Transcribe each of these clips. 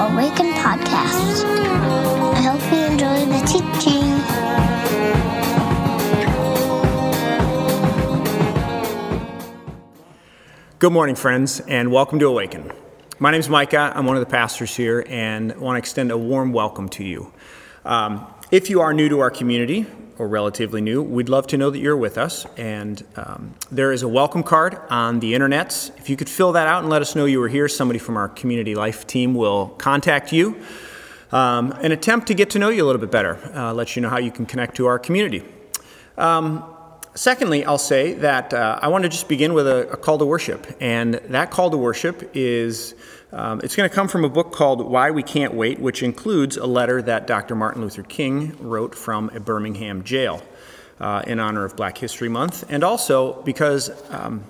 Awaken podcast. I hope you enjoy the teaching. Good morning, friends, and welcome to Awaken. My name is Micah. I'm one of the pastors here and I want to extend a warm welcome to you. Um, if you are new to our community, or relatively new, we'd love to know that you're with us. And um, there is a welcome card on the internets. If you could fill that out and let us know you were here, somebody from our community life team will contact you. Um, attempt to get to know you a little bit better, uh, let you know how you can connect to our community. Um, Secondly, I'll say that uh, I want to just begin with a, a, call to worship. And that call to worship is, um, it's going to come from a book called Why We Can't Wait, which includes a letter that Dr. Martin Luther King wrote from a Birmingham jail uh, in honor of Black History Month. And also because um,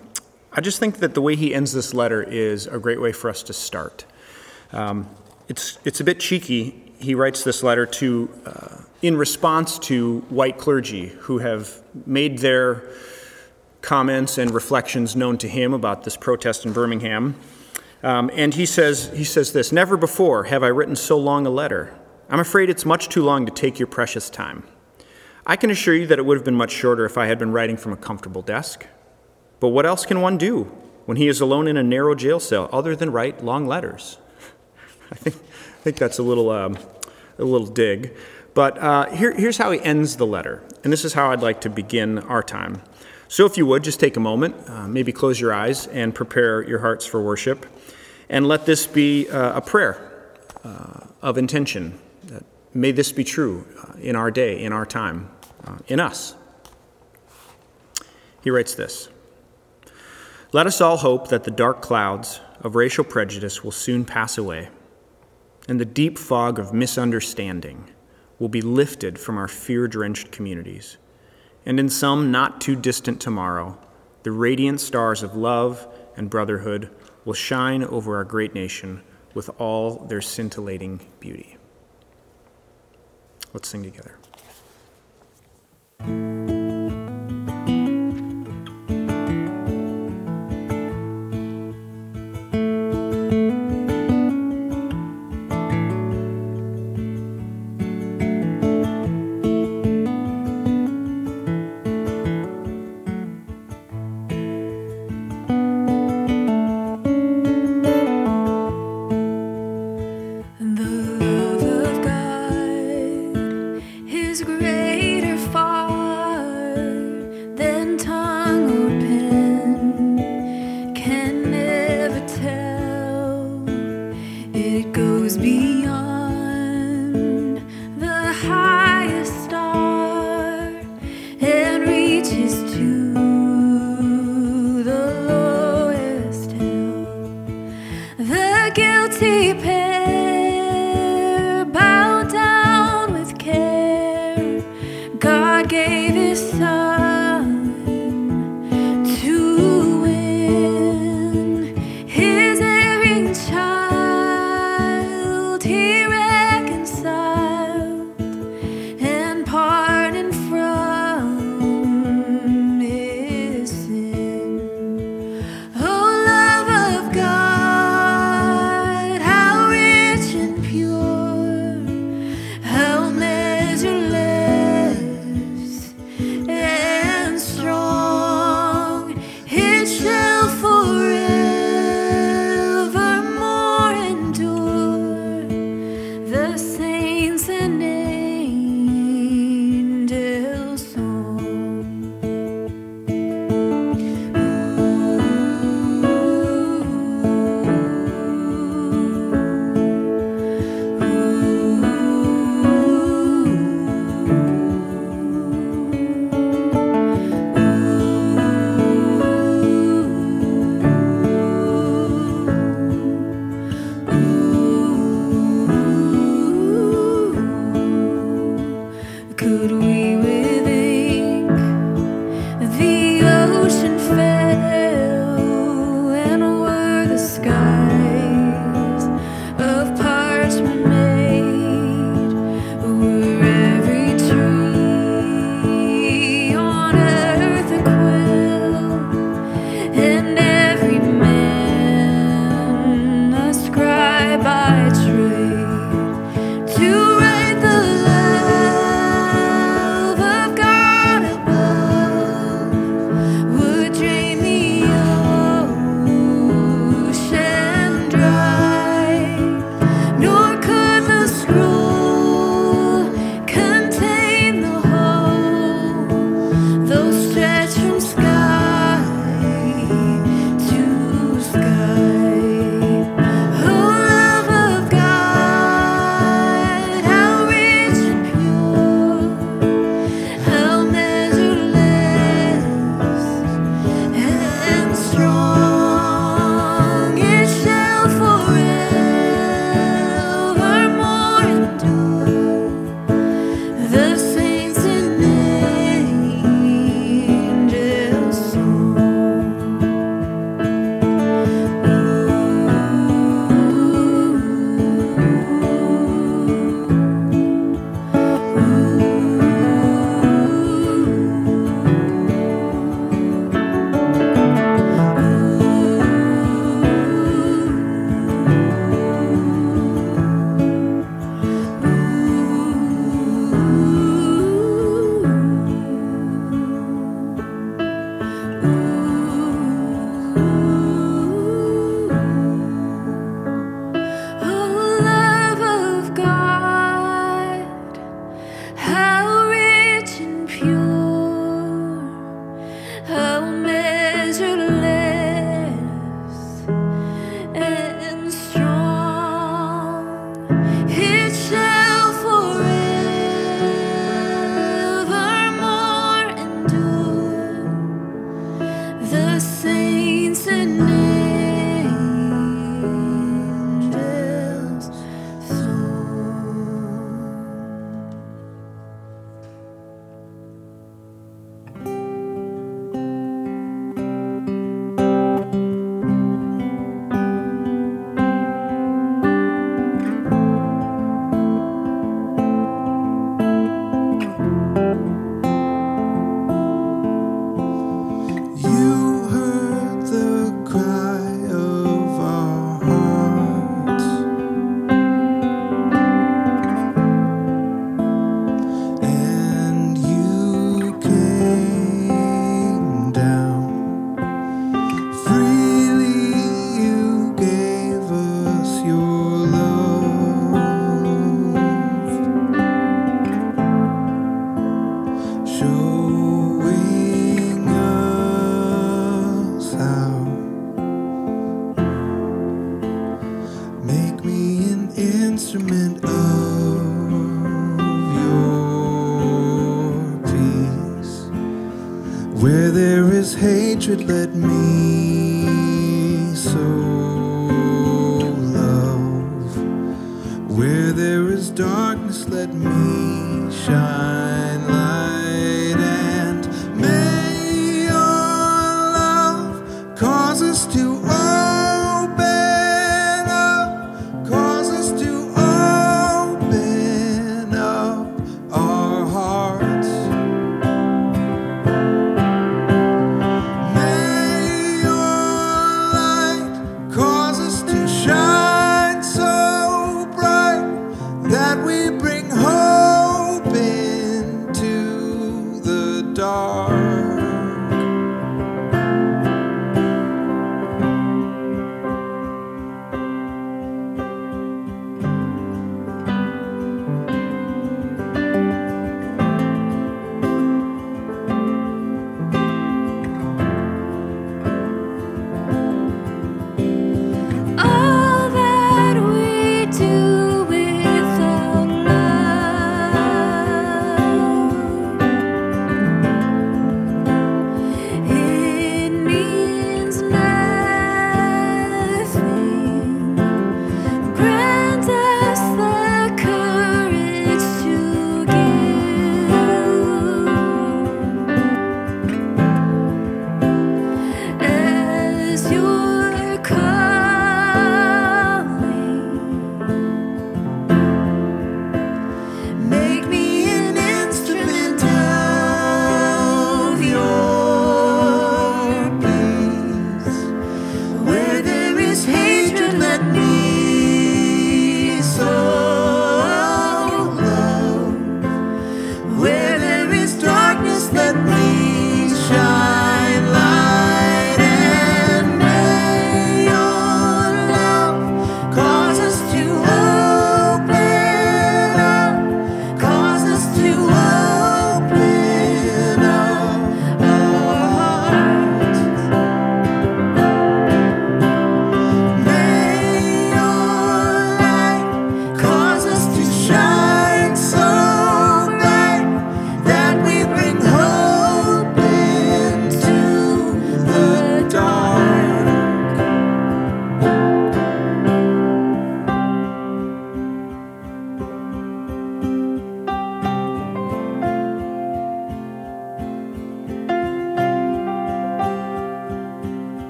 I just think that the way he ends this letter is a great way for us to start. Um, it's, it's a bit cheeky. He writes this letter to uh, in response to white clergy who have made their comments and reflections known to him about this protest in Birmingham. Um, and he says, he says this Never before have I written so long a letter. I'm afraid it's much too long to take your precious time. I can assure you that it would have been much shorter if I had been writing from a comfortable desk. But what else can one do when he is alone in a narrow jail cell other than write long letters? I think, I think that's a little, um, a little dig. But uh, here, here's how he ends the letter, and this is how I'd like to begin our time. So, if you would, just take a moment, uh, maybe close your eyes and prepare your hearts for worship, and let this be uh, a prayer uh, of intention. That may this be true uh, in our day, in our time, uh, in us. He writes this Let us all hope that the dark clouds of racial prejudice will soon pass away, and the deep fog of misunderstanding will be lifted from our fear drenched communities. And in some not too distant tomorrow, the radiant stars of love and brotherhood will shine over our great nation with all their scintillating beauty. Let's sing together. should let me so love. Where there is darkness, let me shine.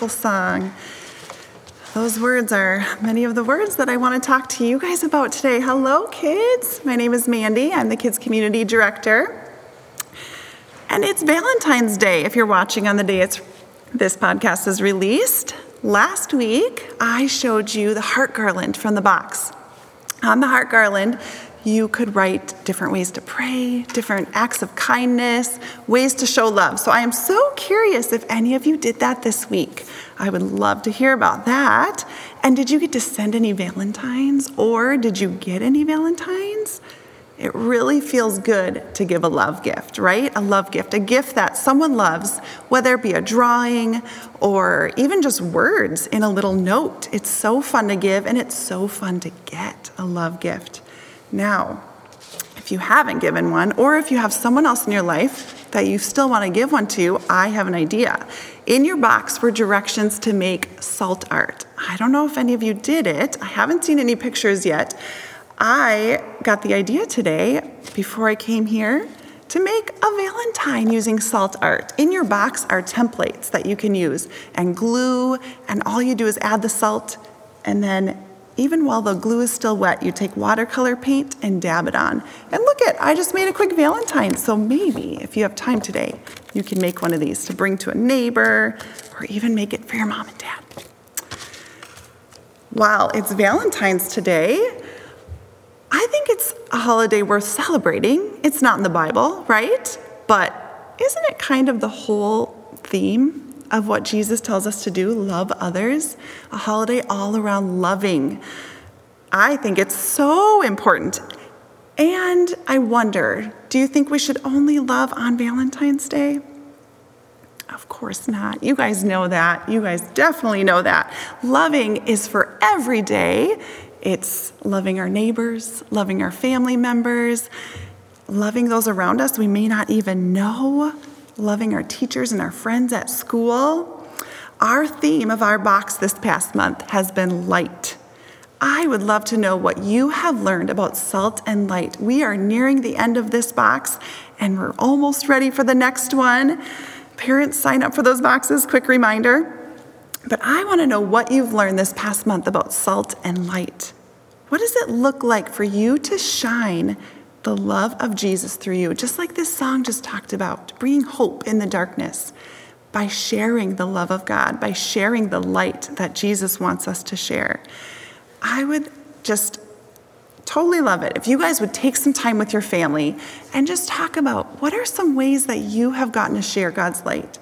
Beautiful song. Those words are many of the words that I want to talk to you guys about today. Hello, kids. My name is Mandy. I'm the Kids Community Director. And it's Valentine's Day if you're watching on the day it's, this podcast is released. Last week, I showed you the heart garland from the box. On the heart garland, you could write different ways to pray, different acts of kindness, ways to show love. So I am so curious if any of you did that this week. I would love to hear about that. And did you get to send any Valentines or did you get any Valentines? It really feels good to give a love gift, right? A love gift, a gift that someone loves, whether it be a drawing or even just words in a little note. It's so fun to give and it's so fun to get a love gift. Now, if you haven't given one, or if you have someone else in your life that you still want to give one to, I have an idea. In your box were directions to make salt art. I don't know if any of you did it, I haven't seen any pictures yet. I got the idea today, before I came here, to make a Valentine using salt art. In your box are templates that you can use and glue, and all you do is add the salt and then even while the glue is still wet, you take watercolor paint and dab it on. And look at, I just made a quick Valentine. So maybe if you have time today, you can make one of these to bring to a neighbor or even make it for your mom and dad. While it's Valentine's today, I think it's a holiday worth celebrating. It's not in the Bible, right? But isn't it kind of the whole theme of what Jesus tells us to do love others, a holiday all around loving. I think it's so important. And I wonder do you think we should only love on Valentine's Day? Of course not. You guys know that. You guys definitely know that. Loving is for every day. It's loving our neighbors, loving our family members, loving those around us we may not even know loving our teachers and our friends at school. Our theme of our box this past month has been light. I would love to know what you have learned about salt and light. We are nearing the end of this box and we're almost ready for the next one. Parents, sign up for those boxes, quick reminder. But I want to know what you've learned this past month about salt and light. What does it look like for you to shine the love of Jesus through you, just like this song just talked about, bringing hope in the darkness by sharing the love of God, by sharing the light that Jesus wants us to share. I would just totally love it if you guys would take some time with your family and just talk about what are some ways that you have gotten to share God's light?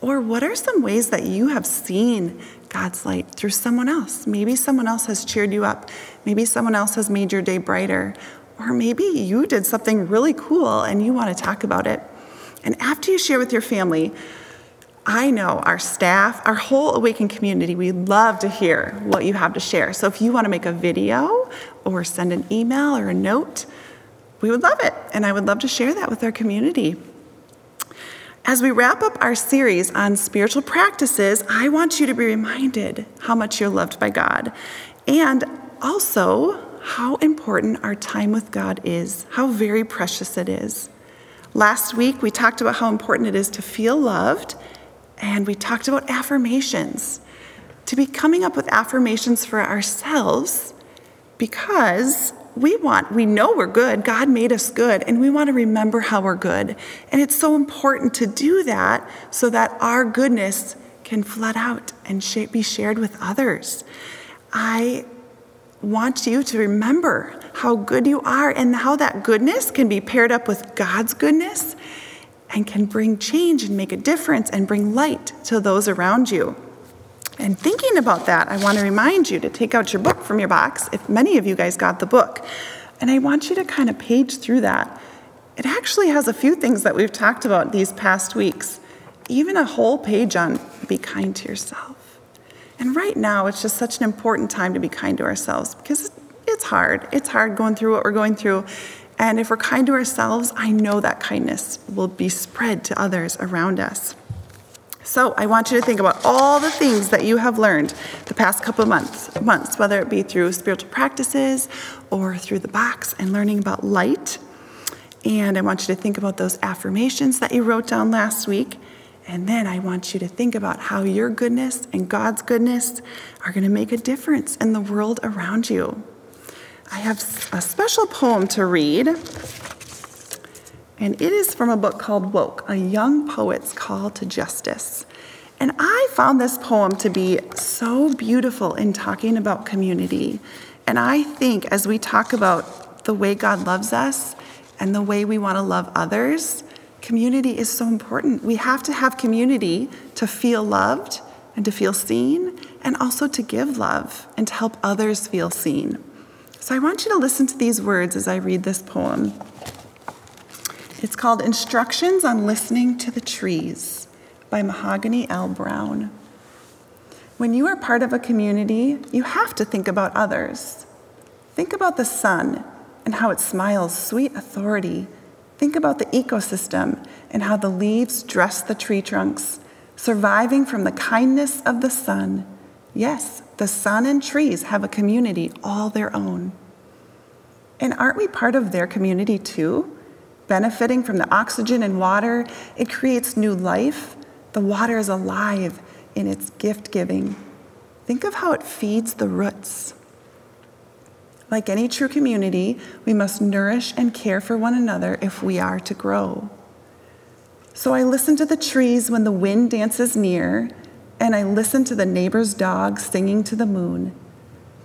Or what are some ways that you have seen God's light through someone else? Maybe someone else has cheered you up. Maybe someone else has made your day brighter. Or maybe you did something really cool and you want to talk about it. And after you share with your family, I know our staff, our whole Awaken community, we love to hear what you have to share. So if you want to make a video or send an email or a note, we would love it. And I would love to share that with our community. As we wrap up our series on spiritual practices, I want you to be reminded how much you're loved by God. And also, how important our time with God is, how very precious it is. Last week, we talked about how important it is to feel loved, and we talked about affirmations, to be coming up with affirmations for ourselves because we want, we know we're good. God made us good, and we want to remember how we're good. And it's so important to do that so that our goodness can flood out and be shared with others. I want you to remember how good you are and how that goodness can be paired up with God's goodness and can bring change and make a difference and bring light to those around you. And thinking about that, I want to remind you to take out your book from your box, if many of you guys got the book. And I want you to kind of page through that. It actually has a few things that we've talked about these past weeks, even a whole page on be kind to yourself and right now, it's just such an important time to be kind to ourselves because it's hard. It's hard going through what we're going through. And if we're kind to ourselves, I know that kindness will be spread to others around us. So I want you to think about all the things that you have learned the past couple of months, months, whether it be through spiritual practices or through the box and learning about light. And I want you to think about those affirmations that you wrote down last week And then I want you to think about how your goodness and God's goodness are going to make a difference in the world around you. I have a special poem to read, and it is from a book called Woke, a young poet's call to justice. And I found this poem to be so beautiful in talking about community. And I think as we talk about the way God loves us and the way we want to love others, community is so important. We have to have community to feel loved and to feel seen, and also to give love and to help others feel seen. So I want you to listen to these words as I read this poem. It's called Instructions on Listening to the Trees by Mahogany L. Browne. When you are part of a community, you have to think about others. Think about the sun and how it smiles sweet authority. Think about the ecosystem and how the leaves dress the tree trunks, surviving from the kindness of the sun. Yes, the sun and trees have a community all their own. And aren't we part of their community too? Benefiting from the oxygen and water, it creates new life the water is alive in its gift giving. Think of how it feeds the roots. Like any true community, we must nourish and care for one another if we are to grow. So I listen to the trees when the wind dances near, and I listen to the neighbor's dog singing to the moon.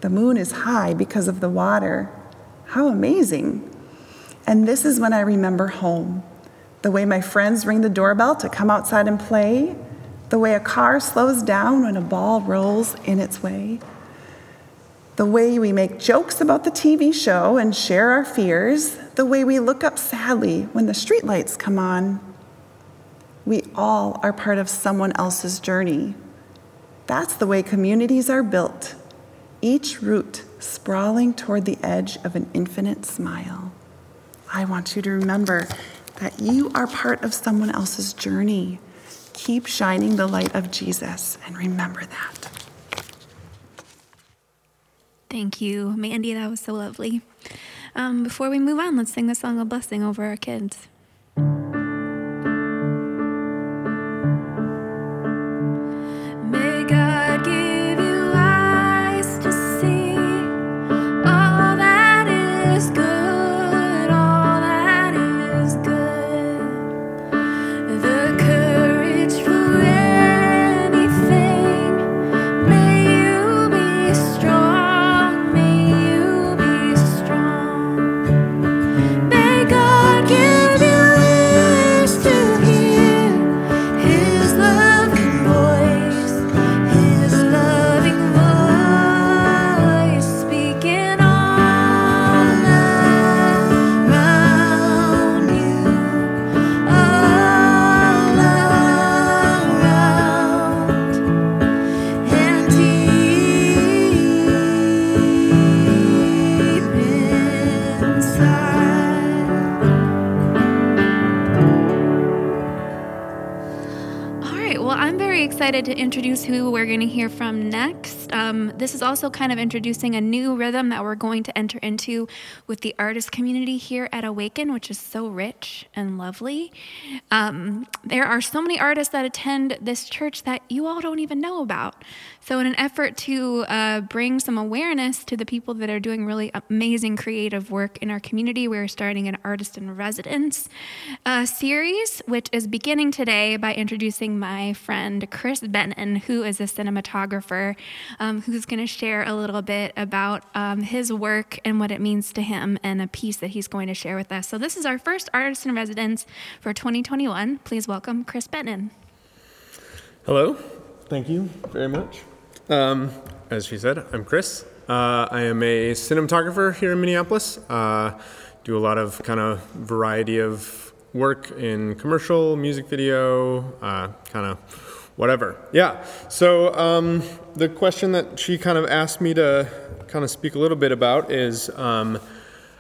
The moon is high because of the water. How amazing! And this is when I remember home the way my friends ring the doorbell to come outside and play, the way a car slows down when a ball rolls in its way, the way we make jokes about the TV show and share our fears, the way we look up sadly when the streetlights come on. We all are part of someone else's journey. That's the way communities are built, each root sprawling toward the edge of an infinite smile. I want you to remember that you are part of someone else's journey. Keep shining the light of Jesus and remember that. Thank you, Mandy. That was so lovely. Um, before we move on, let's sing the song of blessing over our kids. Excited to introduce who we're going to hear from next. Um, this is also kind of introducing a new rhythm that we're going to enter into with the artist community here at Awaken, which is so rich and lovely. Um, there are so many artists that attend this church that you all don't even know about. So, in an effort to uh, bring some awareness to the people that are doing really amazing creative work in our community, we're starting an Artist in Residence uh, series, which is beginning today by introducing my friend Chris Benton, who is a cinematographer, who's going to share a little bit about um, his work and what it means to him and a piece that he's going to share with us. So, this is our first Artist in Residence for 2021. Please welcome Chris Benton. Hello. Thank you very much. Um, as she said, I'm Chris. Uh, I am a cinematographer here in Minneapolis. Uh, do a lot of kind of variety of work in commercial, music video, uh, kind of whatever. Yeah. So um, the question that she kind of asked me to kind of speak a little bit about is um,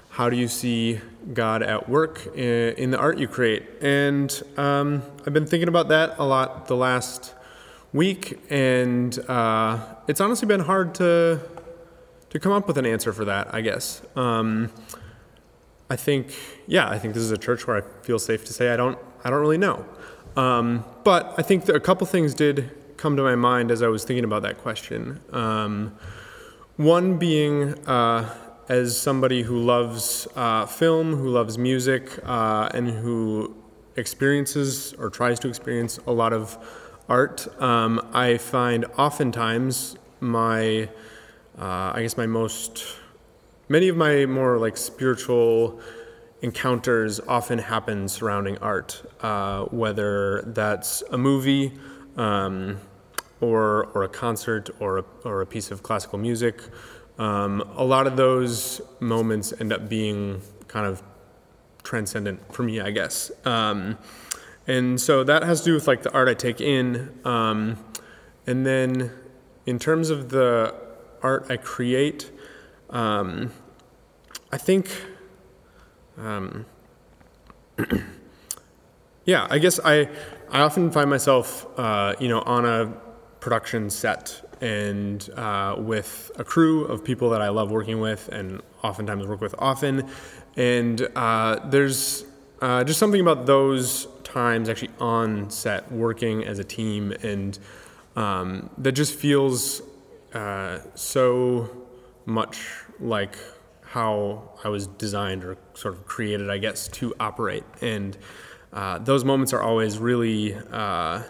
how do you see God at work in, the art you create? And um, I've been thinking about that a lot the last week, and uh, it's honestly been hard to to come up with an answer for that. I guess. I think, yeah, I think this is a church where I feel safe to say I don't, I don't really know. Um, but I think a couple things did come to my mind as I was thinking about that question. Um, one being, uh, as somebody who loves uh, film, who loves music, uh, and who experiences or tries to experience a lot of art, um, I find oftentimes my, uh, I guess my most, many of my more like spiritual encounters often happen surrounding art, uh, whether that's a movie um, or, or a concert or a, or a piece of classical music. Um, a lot of those moments end up being kind of transcendent for me, I guess. Um, and so that has to do with like the art I take in. Um, and then in terms of the art I create, um, I think, um, yeah, I guess I, I often find myself, uh, you know, on a production set and uh, with a crew of people that I love working with and oftentimes work with often. And uh, there's uh, just something about those times actually on set working as a team and um, that just feels uh, so much like how I was designed or sort of created, I guess, to operate. And uh, those moments are always really uh,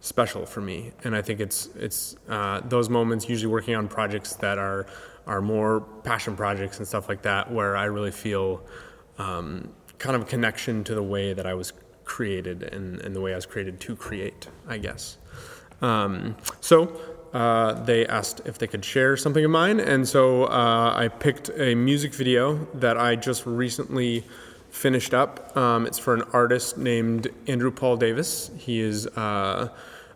special for me. And I think it's it's uh, those moments usually working on projects that are are more passion projects and stuff like that, where I really feel um, kind of a connection to the way that I was created and, and the way I was created to create, I guess. Um, so uh, they asked if they could share something of mine, and so uh, I picked a music video that I just recently finished up. Um, it's for an artist named Andrew Paul Davis. He is uh,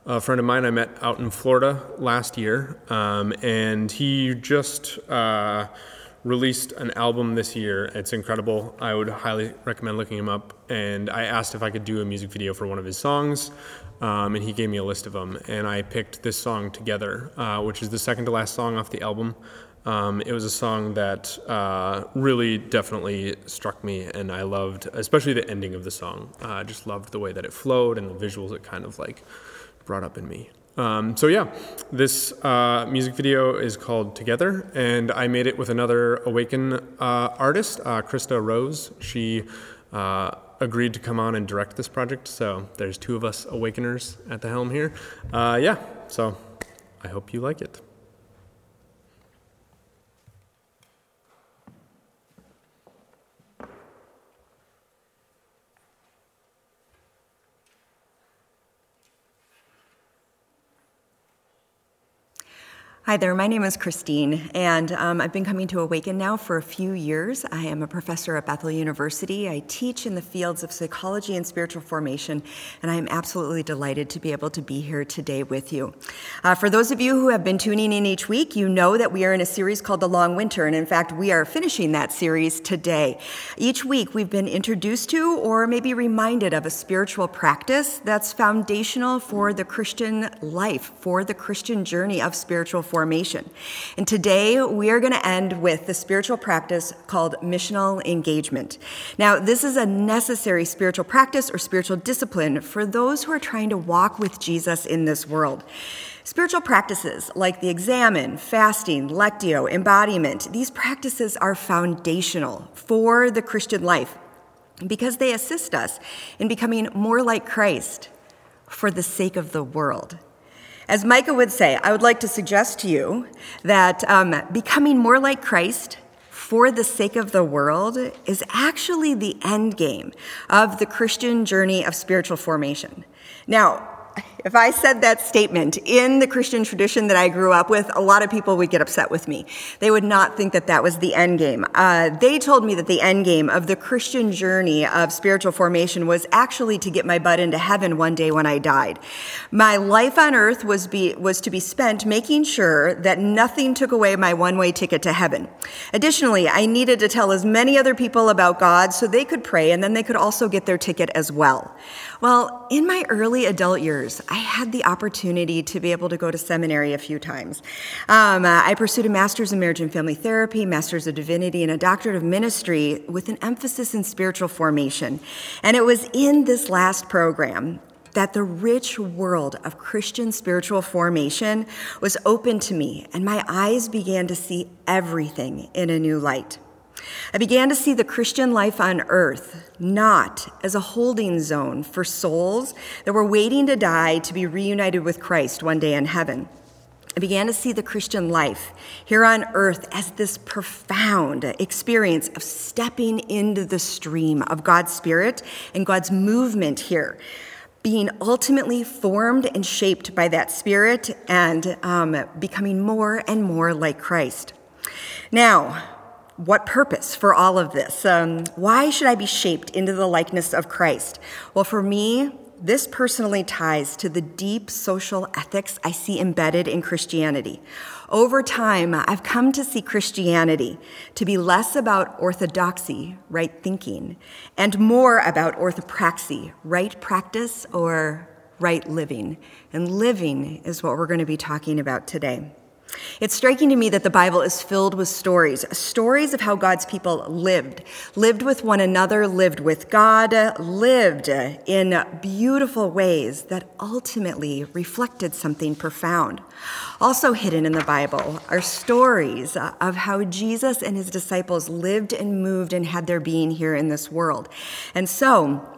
a friend of mine I met out in Florida last year, um, and he just uh, released an album this year. It's incredible. I would highly recommend looking him up. And I asked if I could do a music video for one of his songs, um, and he gave me a list of them. And I picked this song Together, uh, which is the second to last song off the album. Um, it was a song that uh, really definitely struck me, and I loved, especially the ending of the song. Uh, I just loved the way that it flowed and the visuals it kind of like brought up in me. Um, so yeah, this uh, music video is called Together, and I made it with another Awaken uh, artist, uh, Krista Rose. She uh, agreed to come on and direct this project, so there's two of us Awakeners at the helm here. Uh, yeah, so I hope you like it. Hi there, my name is Christine, and um, I've been coming to Awaken now for a few years. I am a professor at Bethel University. I teach in the fields of psychology and spiritual formation, and I am absolutely delighted to be able to be here today with you. Uh, for those of you who have been tuning in each week, you know that we are in a series called The Long Winter, and in fact, we are finishing that series today. Each week, we've been introduced to or maybe reminded of a spiritual practice that's foundational for the Christian life, for the Christian journey of spiritual formation formation. And today we are going to end with the spiritual practice called missional engagement. Now, this is a necessary spiritual practice or spiritual discipline for those who are trying to walk with Jesus in this world. Spiritual practices like the examen, fasting, lectio, embodiment, these practices are foundational for the Christian life because they assist us in becoming more like Christ for the sake of the world. As Micah would say, I would like to suggest to you that um, becoming more like Christ for the sake of the world is actually the end game of the Christian journey of spiritual formation. Now, if I said that statement in the Christian tradition that I grew up with, a lot of people would get upset with me. They would not think that that was the end game. Uh, they told me that the end game of the Christian journey of spiritual formation was actually to get my butt into heaven one day when I died. My life on earth was, be, was to be spent making sure that nothing took away my one way ticket to heaven. Additionally, I needed to tell as many other people about God so they could pray and then they could also get their ticket as well. Well, in my early adult years, I had the opportunity to be able to go to seminary a few times. Um, uh, I pursued a master's in marriage and family therapy, master's of divinity, and a doctorate of ministry with an emphasis in spiritual formation. And it was in this last program that the rich world of Christian spiritual formation was open to me, and my eyes began to see everything in a new light. I began to see the Christian life on earth not as a holding zone for souls that were waiting to die to be reunited with Christ one day in heaven. I began to see the Christian life here on earth as this profound experience of stepping into the stream of God's Spirit and God's movement here, being ultimately formed and shaped by that Spirit and um, becoming more and more like Christ. Now, what purpose for all of this? Um, why should I be shaped into the likeness of Christ? Well, for me, this personally ties to the deep social ethics I see embedded in Christianity. Over time, I've come to see Christianity to be less about orthodoxy, right thinking, and more about orthopraxy, right practice or right living. And living is what we're going to be talking about today. It's striking to me that the Bible is filled with stories, stories of how God's people lived, lived with one another, lived with God, lived in beautiful ways that ultimately reflected something profound. Also hidden in the Bible are stories of how Jesus and his disciples lived and moved and had their being here in this world. And so,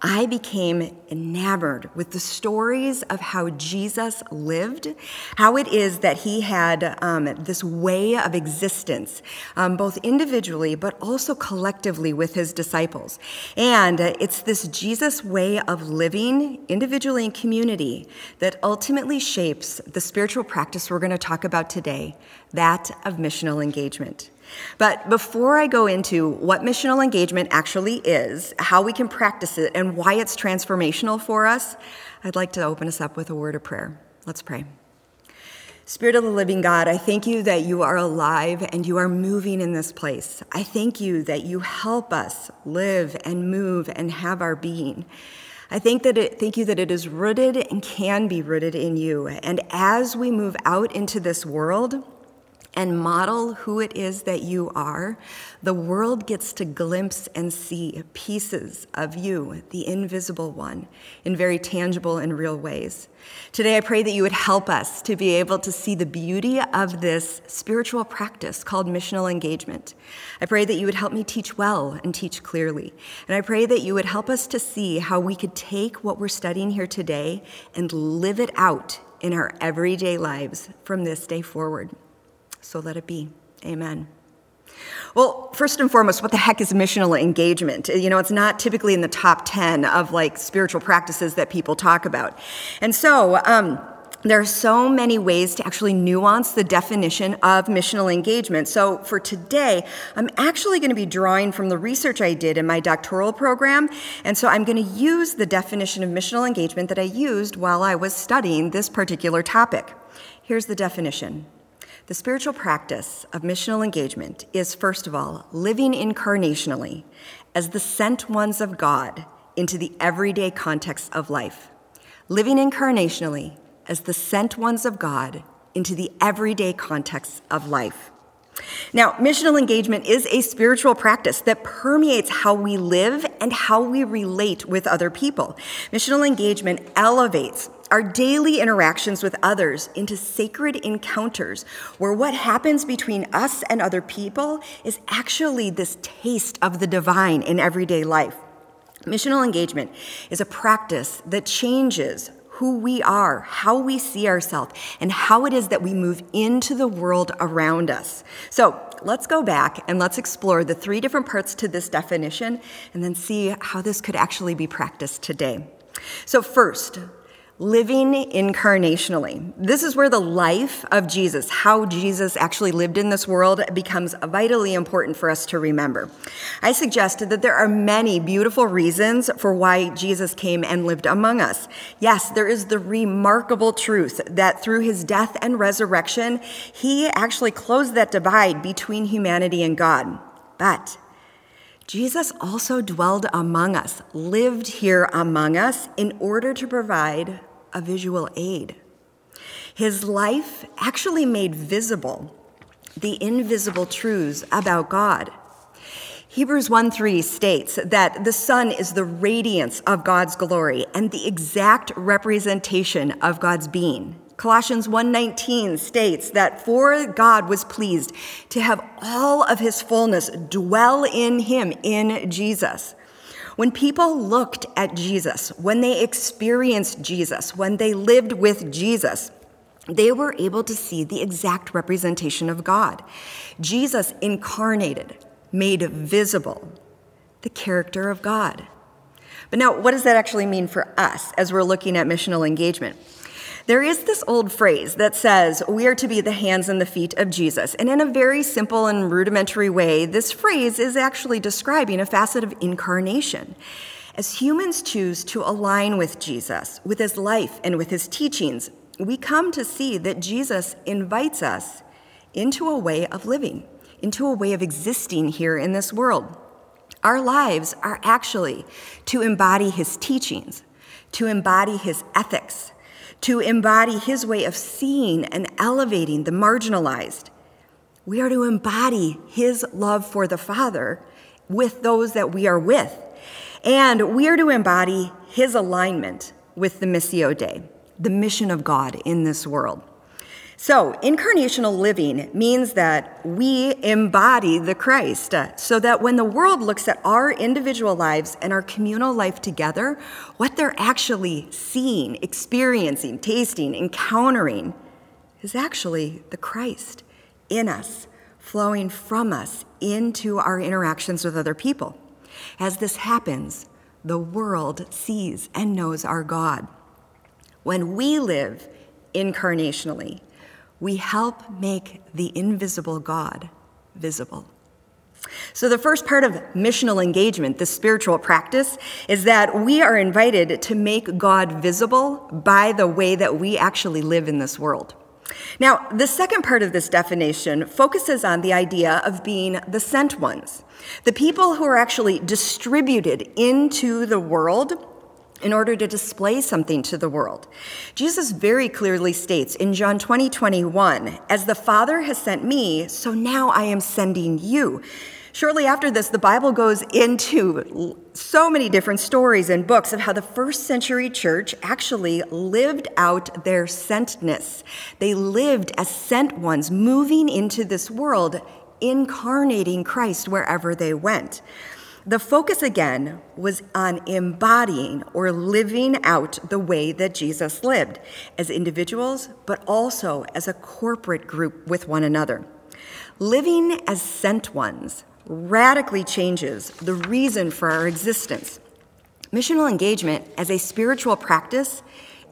I became enamored with the stories of how Jesus lived, how it is that he had um, this way of existence, um, both individually but also collectively with his disciples. And it's this Jesus way of living, individually and community, that ultimately shapes the spiritual practice we're going to talk about today that of missional engagement. But before I go into what missional engagement actually is, how we can practice it, and why it's transformational for us, I'd like to open us up with a word of prayer. Let's pray. Spirit of the living God, I thank you that you are alive and you are moving in this place. I thank you that you help us live and move and have our being. I think that it, thank you that it is rooted and can be rooted in you. And as we move out into this world, and model who it is that you are, the world gets to glimpse and see pieces of you, the invisible one, in very tangible and real ways. Today, I pray that you would help us to be able to see the beauty of this spiritual practice called missional engagement. I pray that you would help me teach well and teach clearly. And I pray that you would help us to see how we could take what we're studying here today and live it out in our everyday lives from this day forward. So let it be. Amen. Well, first and foremost, what the heck is missional engagement? You know, it's not typically in the top 10 of like spiritual practices that people talk about. And so, um, there are so many ways to actually nuance the definition of missional engagement. So, for today, I'm actually going to be drawing from the research I did in my doctoral program. And so, I'm going to use the definition of missional engagement that I used while I was studying this particular topic. Here's the definition the spiritual practice of missional engagement is, first of all, living incarnationally as the sent ones of God into the everyday context of life. Living incarnationally as the sent ones of God into the everyday context of life. Now, missional engagement is a spiritual practice that permeates how we live and how we relate with other people. Missional engagement elevates our daily interactions with others into sacred encounters where what happens between us and other people is actually this taste of the divine in everyday life. Missional engagement is a practice that changes who we are, how we see ourselves, and how it is that we move into the world around us. So let's go back and let's explore the three different parts to this definition and then see how this could actually be practiced today. So, first, living incarnationally. This is where the life of Jesus, how Jesus actually lived in this world, becomes vitally important for us to remember. I suggested that there are many beautiful reasons for why Jesus came and lived among us. Yes, there is the remarkable truth that through his death and resurrection, he actually closed that divide between humanity and God. But Jesus also dwelled among us, lived here among us in order to provide a visual aid. His life actually made visible the invisible truths about God. Hebrews 1 3 states that the Son is the radiance of God's glory and the exact representation of God's being. Colossians 1:19 states that for God was pleased to have all of his fullness dwell in him in Jesus. When people looked at Jesus, when they experienced Jesus, when they lived with Jesus, they were able to see the exact representation of God. Jesus incarnated, made visible the character of God. But now, what does that actually mean for us as we're looking at missional engagement? There is this old phrase that says, We are to be the hands and the feet of Jesus. And in a very simple and rudimentary way, this phrase is actually describing a facet of incarnation. As humans choose to align with Jesus, with his life, and with his teachings, we come to see that Jesus invites us into a way of living into a way of existing here in this world. Our lives are actually to embody his teachings, to embody his ethics, to embody his way of seeing and elevating the marginalized. We are to embody his love for the Father with those that we are with. And we are to embody his alignment with the Missio Dei, the mission of God in this world. So, incarnational living means that we embody the Christ, uh, so that when the world looks at our individual lives and our communal life together, what they're actually seeing, experiencing, tasting, encountering is actually the Christ in us, flowing from us into our interactions with other people. As this happens, the world sees and knows our God. When we live incarnationally, we help make the invisible God visible. So, the first part of missional engagement, the spiritual practice, is that we are invited to make God visible by the way that we actually live in this world. Now, the second part of this definition focuses on the idea of being the sent ones, the people who are actually distributed into the world in order to display something to the world. Jesus very clearly states in John 20, 21, As the Father has sent me, so now I am sending you. Shortly after this, the Bible goes into so many different stories and books of how the first century church actually lived out their sentness. They lived as sent ones, moving into this world, incarnating Christ wherever they went. The focus again was on embodying or living out the way that Jesus lived as individuals, but also as a corporate group with one another. Living as sent ones radically changes the reason for our existence. Missional engagement as a spiritual practice,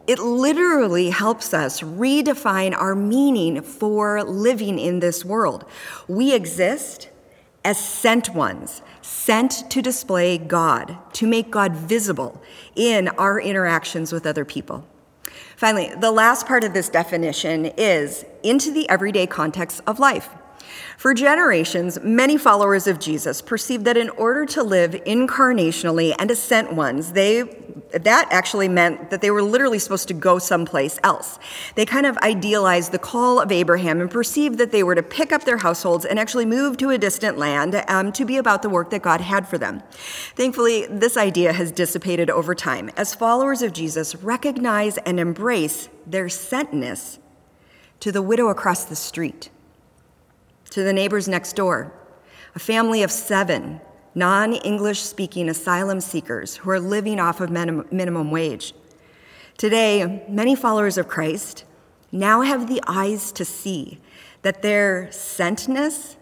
it literally helps us redefine our meaning for living in this world. We exist as sent ones, sent to display God, to make God visible in our interactions with other people. Finally, the last part of this definition is into the everyday context of life. For generations, many followers of Jesus perceived that in order to live incarnationally and as sent ones, they that actually meant that they were literally supposed to go someplace else. They kind of idealized the call of Abraham and perceived that they were to pick up their households and actually move to a distant land um, to be about the work that God had for them. Thankfully, this idea has dissipated over time as followers of Jesus recognize and embrace their sentness to the widow across the street to the neighbors next door, a family of seven non English speaking asylum seekers who are living off of minimum wage. Today, many followers of Christ now have the eyes to see that their sentness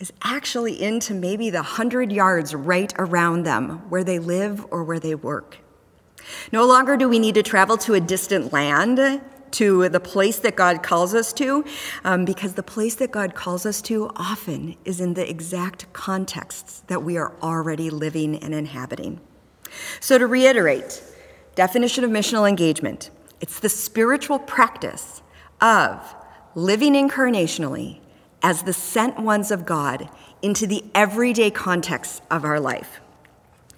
is actually into maybe the hundred yards right around them where they live or where they work. No longer do we need to travel to a distant land to the place that God calls us to, um, because the place that God calls us to often is in the exact contexts that we are already living and inhabiting. So, to reiterate, definition of missional engagement it's the spiritual practice of living incarnationally as the sent ones of God into the everyday context of our life.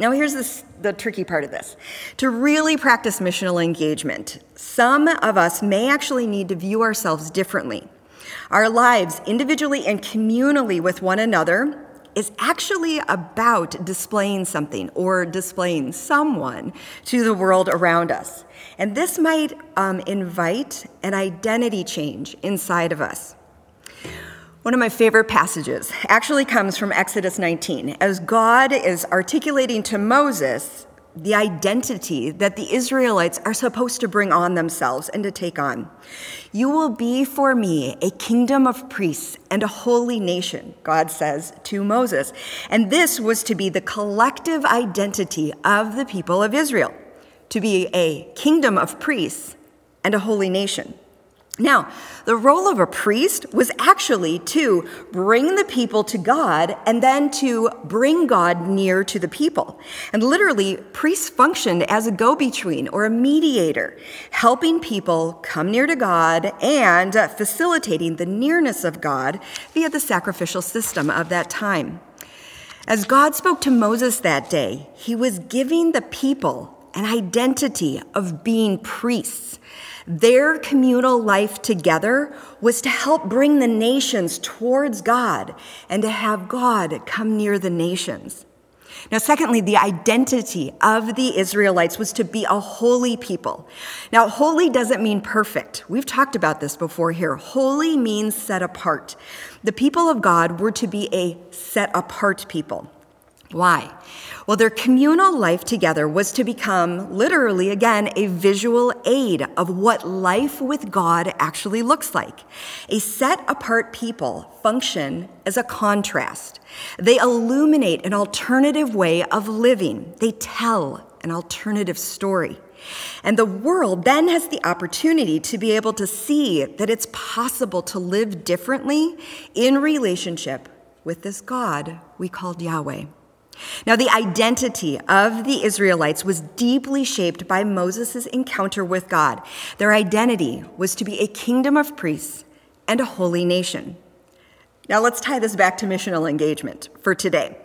Now, here's this, the tricky part of this. To really practice missional engagement, some of us may actually need to view ourselves differently. Our lives, individually and communally with one another, is actually about displaying something or displaying someone to the world around us. And this might um, invite an identity change inside of us. One of my favorite passages actually comes from Exodus 19, as God is articulating to Moses the identity that the Israelites are supposed to bring on themselves and to take on. You will be for me a kingdom of priests and a holy nation, God says to Moses. And this was to be the collective identity of the people of Israel, to be a kingdom of priests and a holy nation. Now, the role of a priest was actually to bring the people to God and then to bring God near to the people. And literally, priests functioned as a go between or a mediator, helping people come near to God and uh, facilitating the nearness of God via the sacrificial system of that time. As God spoke to Moses that day, he was giving the people an identity of being priests. Their communal life together was to help bring the nations towards God and to have God come near the nations. Now, secondly, the identity of the Israelites was to be a holy people. Now, holy doesn't mean perfect. We've talked about this before here. Holy means set apart. The people of God were to be a set apart people. Why? Well, their communal life together was to become literally, again, a visual aid of what life with God actually looks like. A set apart people function as a contrast. They illuminate an alternative way of living, they tell an alternative story. And the world then has the opportunity to be able to see that it's possible to live differently in relationship with this God we called Yahweh. Now, the identity of the Israelites was deeply shaped by Moses' encounter with God. Their identity was to be a kingdom of priests and a holy nation. Now, let's tie this back to missional engagement for today.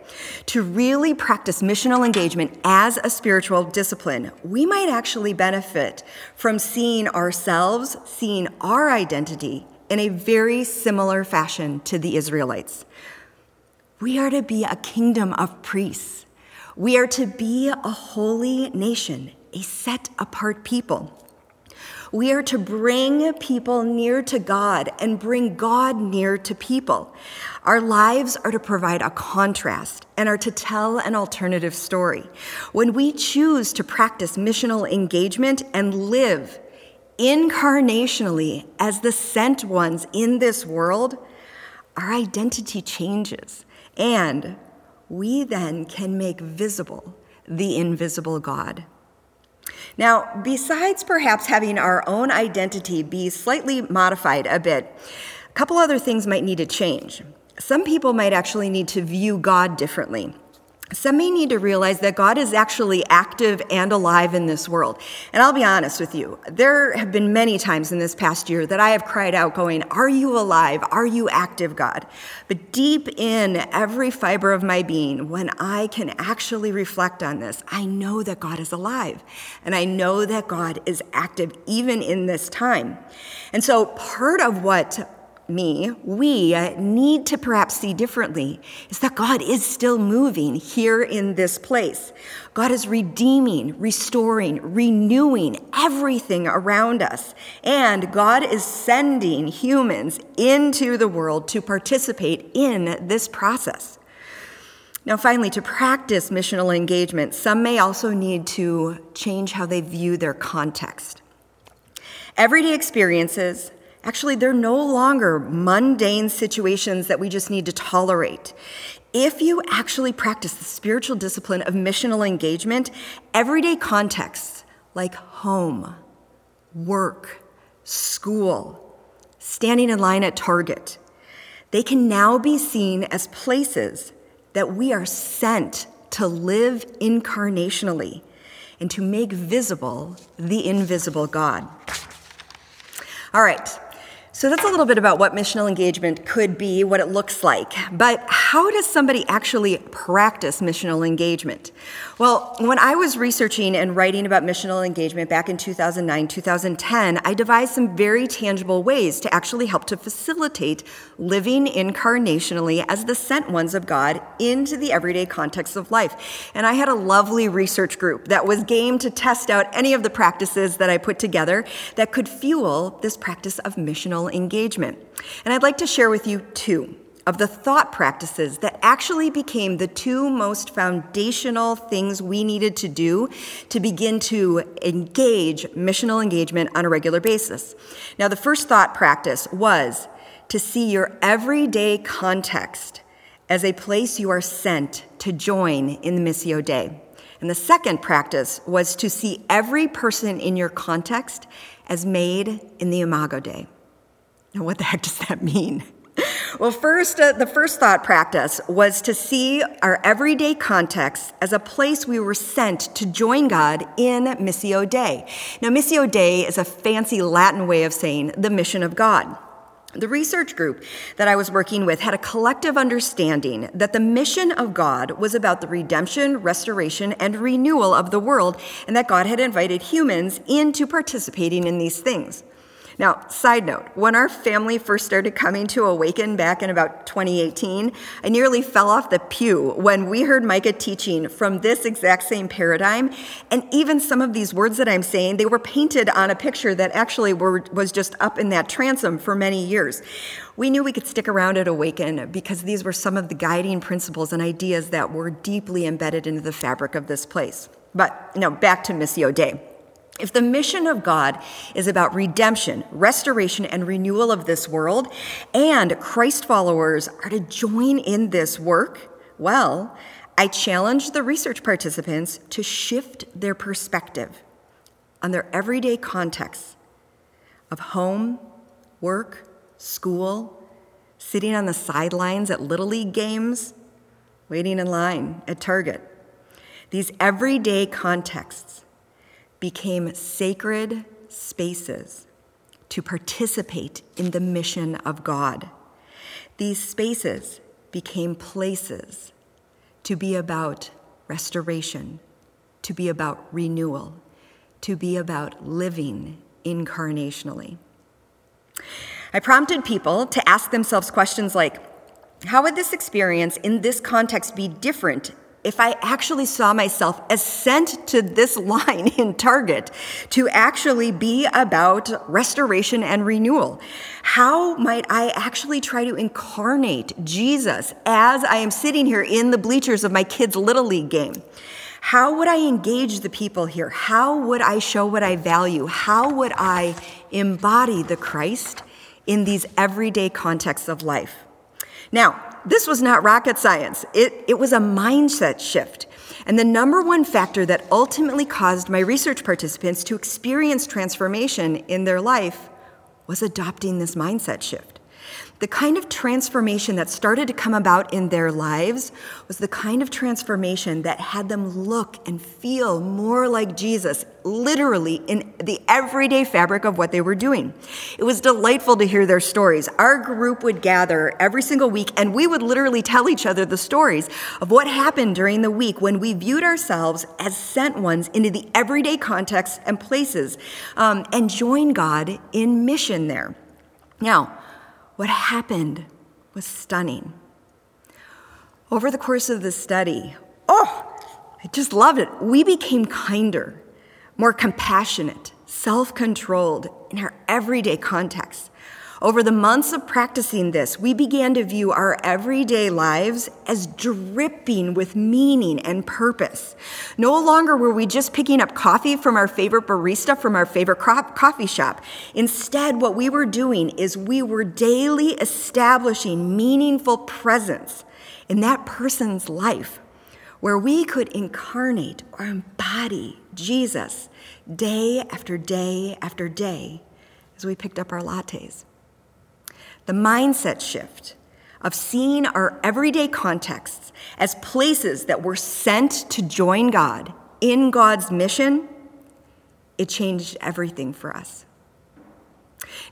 To really practice missional engagement as a spiritual discipline, we might actually benefit from seeing ourselves, seeing our identity in a very similar fashion to the Israelites. We are to be a kingdom of priests. We are to be a holy nation, a set apart people. We are to bring people near to God and bring God near to people. Our lives are to provide a contrast and are to tell an alternative story. When we choose to practice missional engagement and live incarnationally as the sent ones in this world, our identity changes. And we then can make visible the invisible God. Now, besides perhaps having our own identity be slightly modified a bit, a couple other things might need to change. Some people might actually need to view God differently. Some may need to realize that God is actually active and alive in this world. And I'll be honest with you, there have been many times in this past year that I have cried out, going, Are you alive? Are you active, God? But deep in every fiber of my being, when I can actually reflect on this, I know that God is alive. And I know that God is active even in this time. And so part of what me, we uh, need to perhaps see differently is that God is still moving here in this place. God is redeeming, restoring, renewing everything around us. And God is sending humans into the world to participate in this process. Now, finally, to practice missional engagement, some may also need to change how they view their context. Everyday experiences, Actually, they're no longer mundane situations that we just need to tolerate. If you actually practice the spiritual discipline of missional engagement, everyday contexts like home, work, school, standing in line at Target, they can now be seen as places that we are sent to live incarnationally and to make visible the invisible God. All right, so that's a little bit about what missional engagement could be, what it looks like. But how does somebody actually practice missional engagement? Well, when I was researching and writing about missional engagement back in 2009, 2010, I devised some very tangible ways to actually help to facilitate living incarnationally as the sent ones of God into the everyday context of life. And I had a lovely research group that was game to test out any of the practices that I put together that could fuel this practice of missional engagement. And I'd like to share with you two of the thought practices that actually became the two most foundational things we needed to do to begin to engage missional engagement on a regular basis. Now, the first thought practice was to see your everyday context as a place you are sent to join in the Missio Dei. And the second practice was to see every person in your context as made in the Imago Dei. Now, what the heck does that mean? Well, first, uh, the first thought practice was to see our everyday context as a place we were sent to join God in Missio Dei. Now, Missio Dei is a fancy Latin way of saying the mission of God. The research group that I was working with had a collective understanding that the mission of God was about the redemption, restoration, and renewal of the world, and that God had invited humans into participating in these things. Now, side note, when our family first started coming to Awaken back in about 2018, I nearly fell off the pew when we heard Micah teaching from this exact same paradigm. And even some of these words that I'm saying, they were painted on a picture that actually were, was just up in that transom for many years. We knew we could stick around at Awaken because these were some of the guiding principles and ideas that were deeply embedded into the fabric of this place. But, know, back to Missio Dei. If the mission of God is about redemption, restoration, and renewal of this world, and Christ followers are to join in this work, well, I challenge the research participants to shift their perspective on their everyday contexts of home, work, school, sitting on the sidelines at Little League games, waiting in line at Target. These everyday contexts became sacred spaces to participate in the mission of God. These spaces became places to be about restoration, to be about renewal, to be about living incarnationally. I prompted people to ask themselves questions like How would this experience in this context be different if I actually saw myself as sent to this line in Target to actually be about restoration and renewal? How might I actually try to incarnate Jesus as I am sitting here in the bleachers of my kids' Little League game? How would I engage the people here? How would I show what I value? How would I embody the Christ in these everyday contexts of life? Now, this was not rocket science, it, it was a mindset shift. And the number one factor that ultimately caused my research participants to experience transformation in their life was adopting this mindset shift. The kind of transformation that started to come about in their lives was the kind of transformation that had them look and feel more like Jesus, literally in the everyday fabric of what they were doing. It was delightful to hear their stories. Our group would gather every single week, and we would literally tell each other the stories of what happened during the week when we viewed ourselves as sent ones into the everyday contexts and places um, and join God in mission there. Now, what happened was stunning. Over the course of the study, oh, I just loved it. We became kinder, more compassionate, self controlled in our everyday context. Over the months of practicing this, we began to view our everyday lives as dripping with meaning and purpose. No longer were we just picking up coffee from our favorite barista from our favorite coffee shop. Instead, what we were doing is we were daily establishing meaningful presence in that person's life where we could incarnate or embody Jesus day after day after day as we picked up our lattes the mindset shift of seeing our everyday contexts as places that were sent to join God in God's mission, it changed everything for us.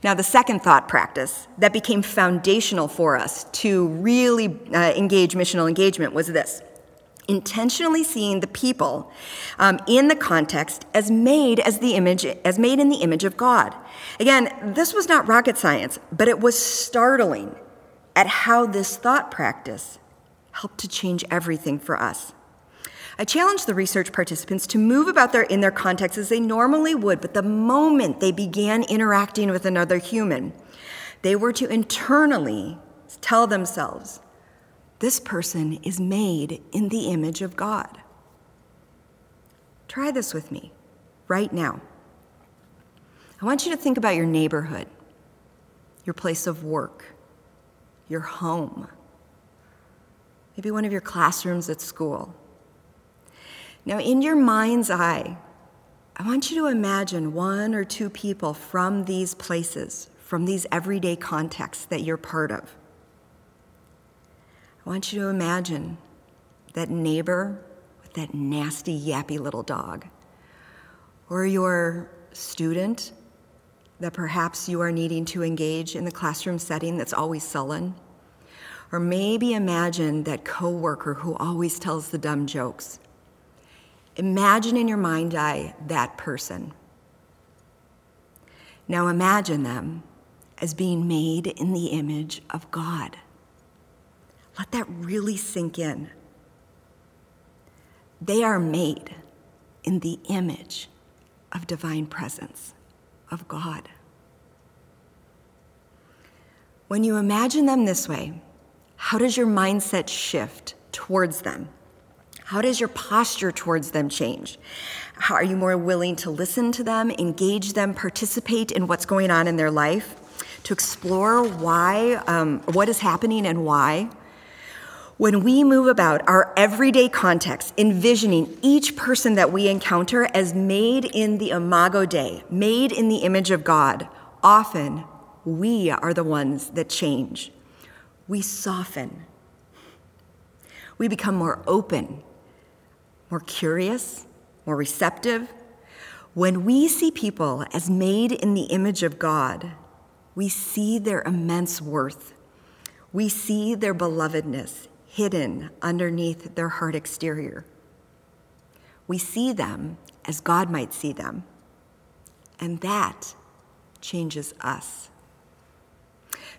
Now, the second thought practice that became foundational for us to really uh, engage missional engagement was this intentionally seeing the people um, in the context as made as the image as made in the image of god. Again this was not rocket science but it was startling at how this thought practice helped to change everything for us. I challenged the research participants to move about their, in their context as they normally would, but the moment they began interacting with another human, they were to internally tell themselves, this person is made in the image of God. Try this with me right now. I want you to think about your neighborhood, your place of work, your home, maybe one of your classrooms at school. Now, in your mind's eye, I want you to imagine one or two people from these places, from these everyday contexts that you're part of. I want you to imagine that neighbor with that nasty, yappy little dog, or your student that perhaps you are needing to engage in the classroom setting that's always sullen. Or maybe imagine that coworker who always tells the dumb jokes. Imagine in your mind eye that person. Now imagine them as being made in the image of God. Let that really sink in. They are made in the image of divine presence, of God. When you imagine them this way, how does your mindset shift towards them? How does your posture towards them change? How are you more willing to listen to them, engage them, participate in what's going on in their life, to explore why, um, what is happening and why? When we move about our everyday context, envisioning each person that we encounter as made in the imago Dei, made in the image of God, often we are the ones that change. We soften. We become more open, more curious, more receptive. When we see people as made in the image of God, we see their immense worth. We see their belovedness hidden underneath their hard exterior. We see them as God might see them, and that changes us.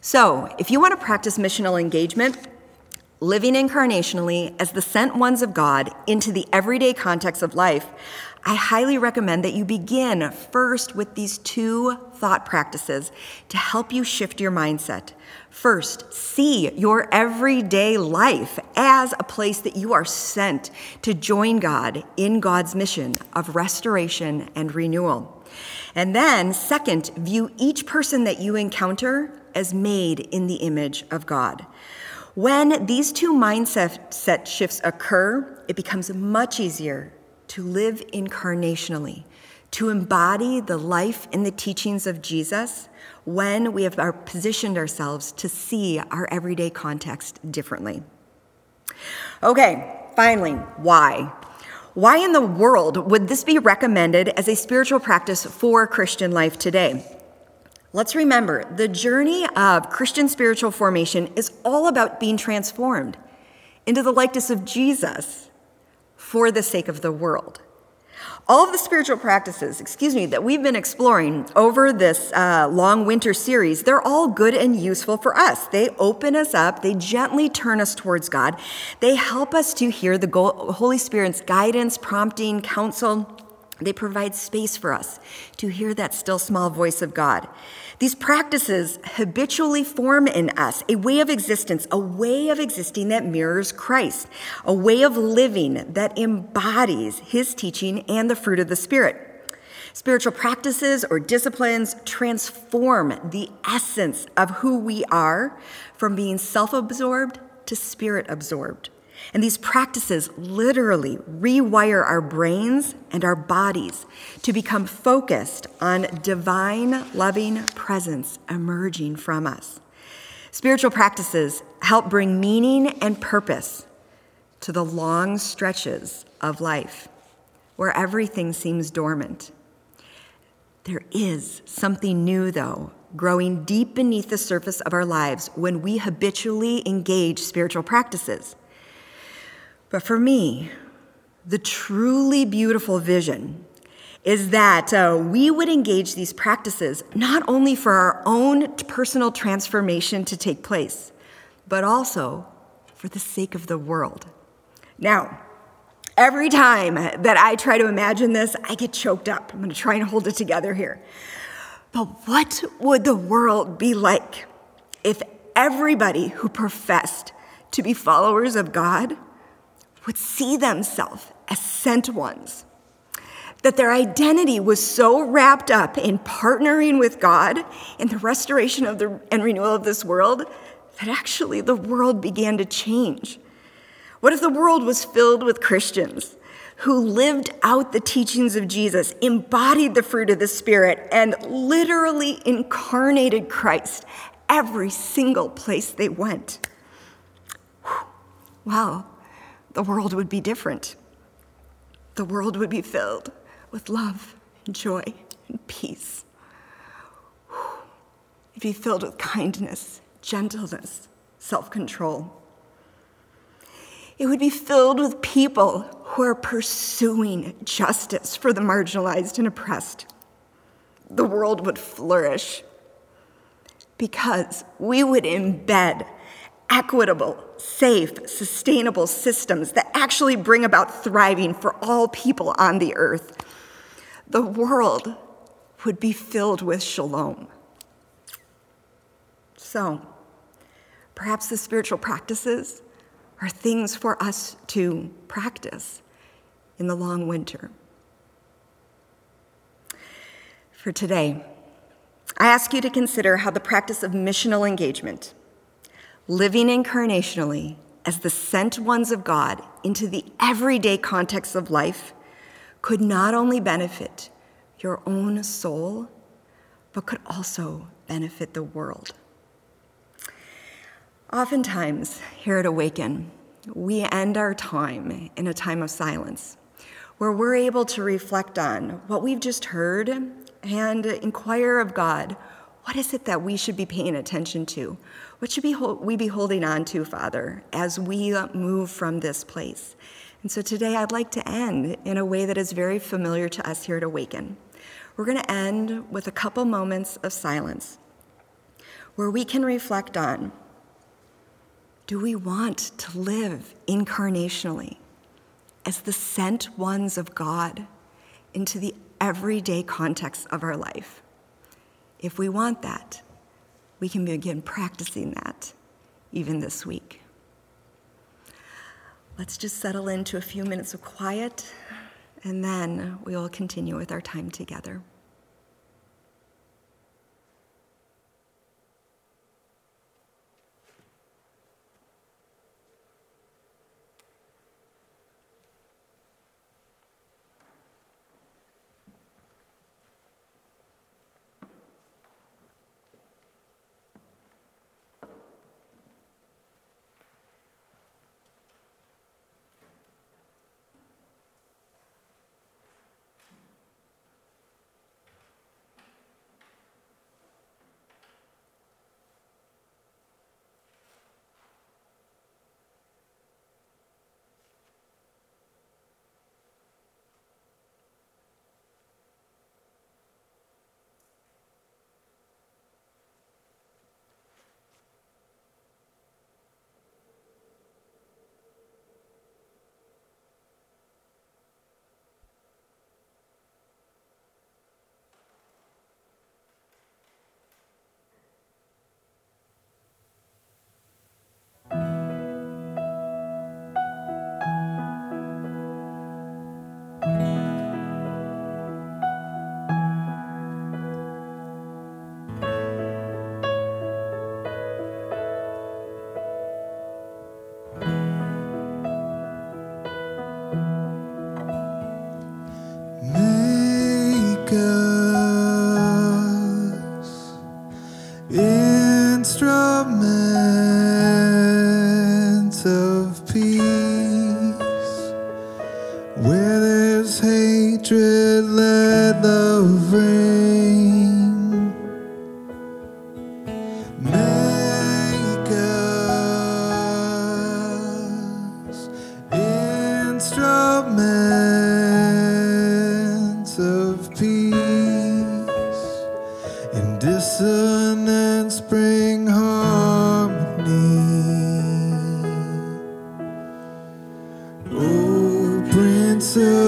So, if you want to practice missional engagement, living incarnationally as the sent ones of God into the everyday context of life, I highly recommend that you begin first with these two thought practices to help you shift your mindset. First, see your everyday life as a place that you are sent to join God in God's mission of restoration and renewal. And then, second, view each person that you encounter as made in the image of God. When these two mindset shifts occur, it becomes much easier to live incarnationally, to embody the life and the teachings of Jesus when we have positioned ourselves to see our everyday context differently. Okay, finally, why? Why in the world would this be recommended as a spiritual practice for Christian life today? Let's remember the journey of Christian spiritual formation is all about being transformed into the likeness of Jesus for the sake of the world. All of the spiritual practices, excuse me, that we've been exploring over this uh, long winter series, they're all good and useful for us. They open us up, they gently turn us towards God, they help us to hear the Holy Spirit's guidance, prompting, counsel. They provide space for us to hear that still small voice of God. These practices habitually form in us a way of existence, a way of existing that mirrors Christ, a way of living that embodies his teaching and the fruit of the Spirit. Spiritual practices or disciplines transform the essence of who we are from being self absorbed to spirit absorbed. And these practices literally rewire our brains and our bodies to become focused on divine, loving presence emerging from us. Spiritual practices help bring meaning and purpose to the long stretches of life where everything seems dormant. There is something new, though, growing deep beneath the surface of our lives when we habitually engage spiritual practices. But for me, the truly beautiful vision is that uh, we would engage these practices not only for our own personal transformation to take place, but also for the sake of the world. Now, every time that I try to imagine this, I get choked up. I'm to try and hold it together here. But what would the world be like if everybody who professed to be followers of God would see themselves as sent ones? That their identity was so wrapped up in partnering with God in the restoration of the, and renewal of this world that actually the world began to change. What if the world was filled with Christians who lived out the teachings of Jesus, embodied the fruit of the Spirit, and literally incarnated Christ every single place they went? Wow, the world would be different. The world would be filled with love and joy and peace. It'd be filled with kindness, gentleness, self control. It would be filled with people who are pursuing justice for the marginalized and oppressed. The world would flourish because we would embed equitable, safe, sustainable systems that actually bring about thriving for all people on the earth. The world would be filled with shalom. So, perhaps the spiritual practices are things for us to practice in the long winter. For today, I ask you to consider how the practice of missional engagement, living incarnationally as the sent ones of God into the everyday context of life, could not only benefit your own soul, but could also benefit the world. Oftentimes, here at Awaken, we end our time in a time of silence where we're able to reflect on what we've just heard and inquire of God what is it that we should be paying attention to? What should we be holding on to, Father, as we move from this place? And so today I'd like to end in a way that is very familiar to us here at Awaken. We're going to end with a couple moments of silence where we can reflect on do we want to live incarnationally as the sent ones of God into the everyday context of our life? If we want that, we can begin practicing that even this week. Let's just settle into a few minutes of quiet, and then we will continue with our time together.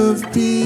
Of Peace,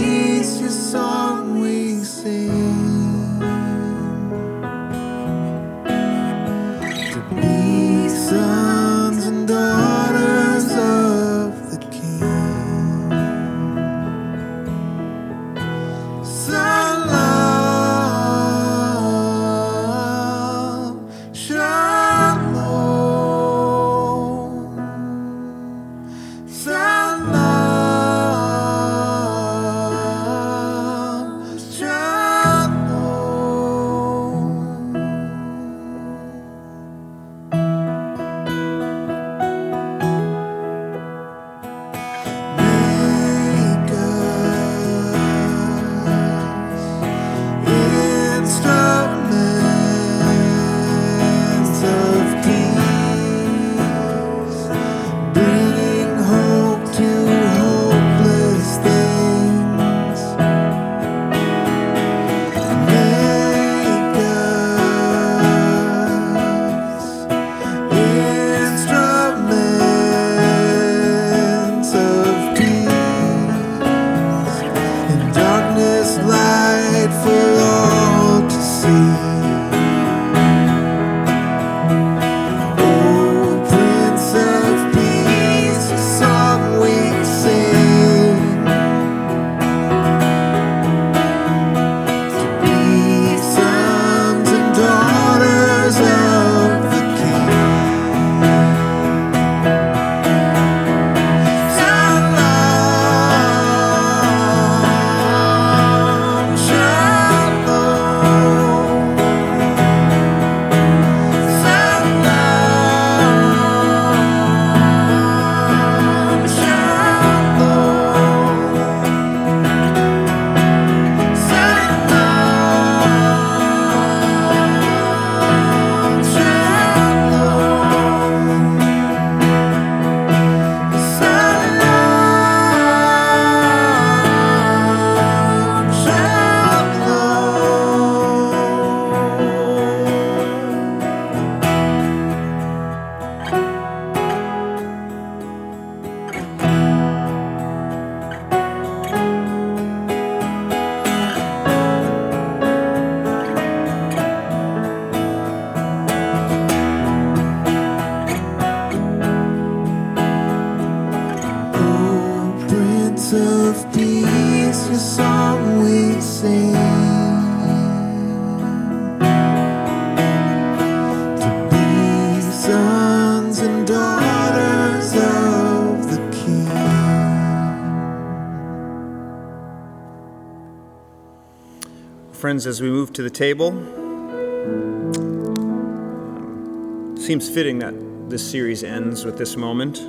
As we move to the table, seems fitting that this series ends with this moment.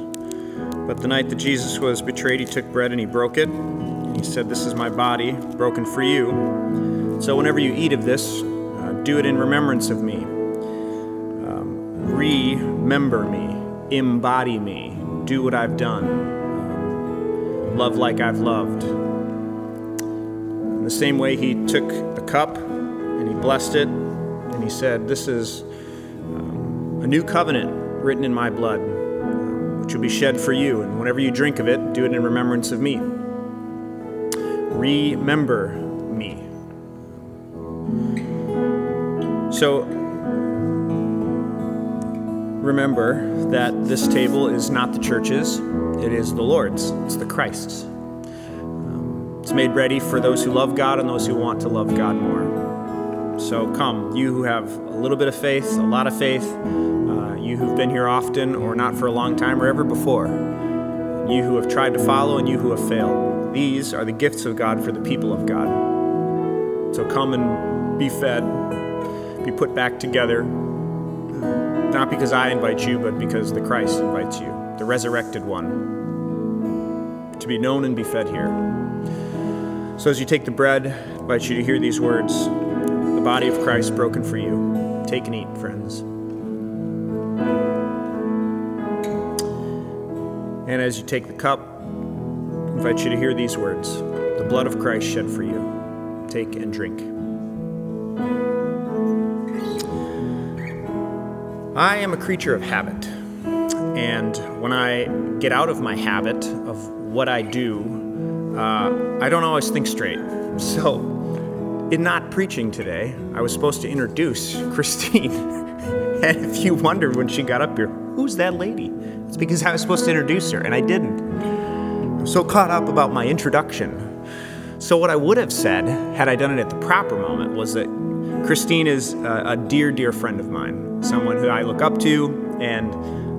But the night that Jesus was betrayed, he took bread and he broke it. And he said, This is my body, broken for you. So whenever you eat of this, uh, do it in remembrance of me. Um, remember me, embody me, do what I've done, um, love like I've loved. In the same way, he took cup and he blessed it and he said, This is um, a new covenant written in my blood, um, which will be shed for you. And whenever you drink of it, do it in remembrance of me. Remember me. So, remember that this table is not the church's, it is the Lord's, it's the Christ's. It's made ready for those who love God and those who want to love God more. So come, you who have a little bit of faith, a lot of faith, uh, you who've been here often or not for a long time or ever before, you who have tried to follow and you who have failed. These are the gifts of God for the people of God. So come and be fed, be put back together, not because I invite you, but because the Christ invites you, the resurrected one, to be known and be fed here. So as you take the bread, I invite you to hear these words the body of Christ broken for you. Take and eat, friends. And as you take the cup, I invite you to hear these words the blood of Christ shed for you. Take and drink. I am a creature of habit. And when I get out of my habit of what I do, uh, I don't always think straight. So, in not preaching today, I was supposed to introduce Christine. and if you wondered when she got up here, who's that lady? It's because I was supposed to introduce her, and I didn't. I'm so caught up about my introduction. So, what I would have said, had I done it at the proper moment, was that Christine is a, a dear, dear friend of mine, someone who I look up to, and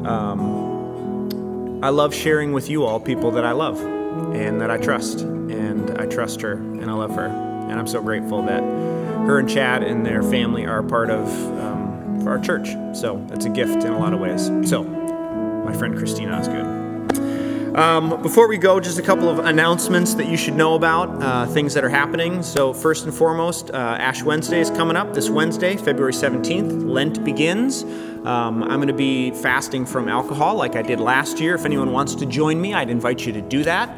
um, I love sharing with you all people that I love and that I trust. And I trust her and I love her. And I'm so grateful that her and Chad and their family are a part of um, our church. So it's a gift in a lot of ways. So, my friend Christine Osgood. Um, before we go, just a couple of announcements that you should know about, uh, things that are happening. So, first and foremost, uh, Ash Wednesday is coming up this Wednesday, February 17th. Lent begins. Um, I'm going to be fasting from alcohol like I did last year. If anyone wants to join me, I'd invite you to do that.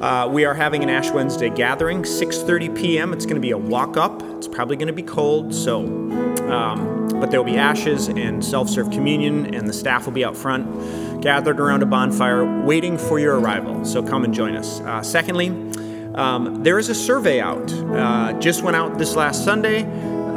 Uh, we are having an Ash Wednesday gathering, 6:30 p.m. It's going to be a walk-up. It's probably going to be cold, so um, but there will be ashes and self-serve communion, and the staff will be out front, gathered around a bonfire, waiting for your arrival. So come and join us. Uh, secondly, um, there is a survey out. Uh, just went out this last Sunday.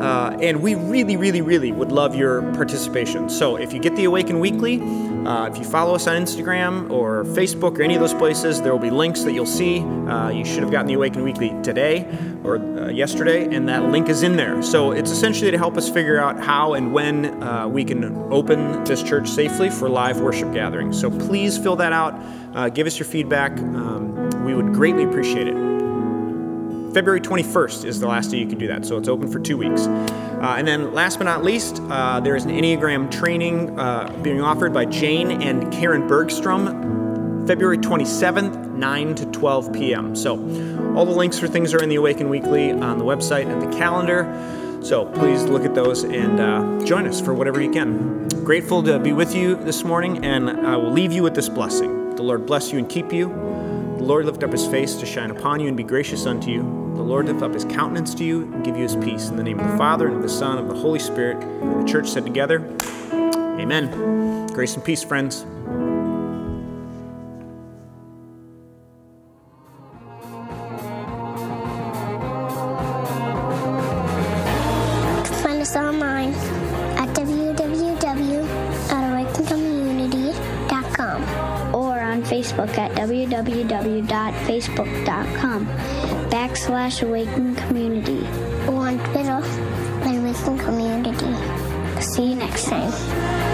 Uh, and we really, really, really would love your participation. So if you get the Awaken Weekly, uh, if you follow us on Instagram or Facebook or any of those places, there will be links that you'll see. Uh, you should have gotten the Awaken Weekly today or uh, yesterday, and that link is in there. So it's essentially to help us figure out how and when uh, we can open this church safely for live worship gatherings. So please fill that out. Uh, give us your feedback. Um, we would greatly appreciate it. February 21st is the last day you can do that, so it's open for two weeks. Uh, and then, last but not least, uh, there is an Enneagram training uh, being offered by Jane and Karen Bergstrom, February 27th, 9 to 12 p.m. So, all the links for things are in the Awaken Weekly on the website and the calendar. So, please look at those and uh, join us for whatever you can. Grateful to be with you this morning, and I will leave you with this blessing. The Lord bless you and keep you. The Lord lift up his face to shine upon you and be gracious unto you. The Lord lift up his countenance to you and give you his peace. In the name of the Father, and of the Son, and of the Holy Spirit. And the church said together, Amen. Grace and peace, friends. www.facebook.com backslash awaken community. or on Twitter at Awaken Community. See you next time.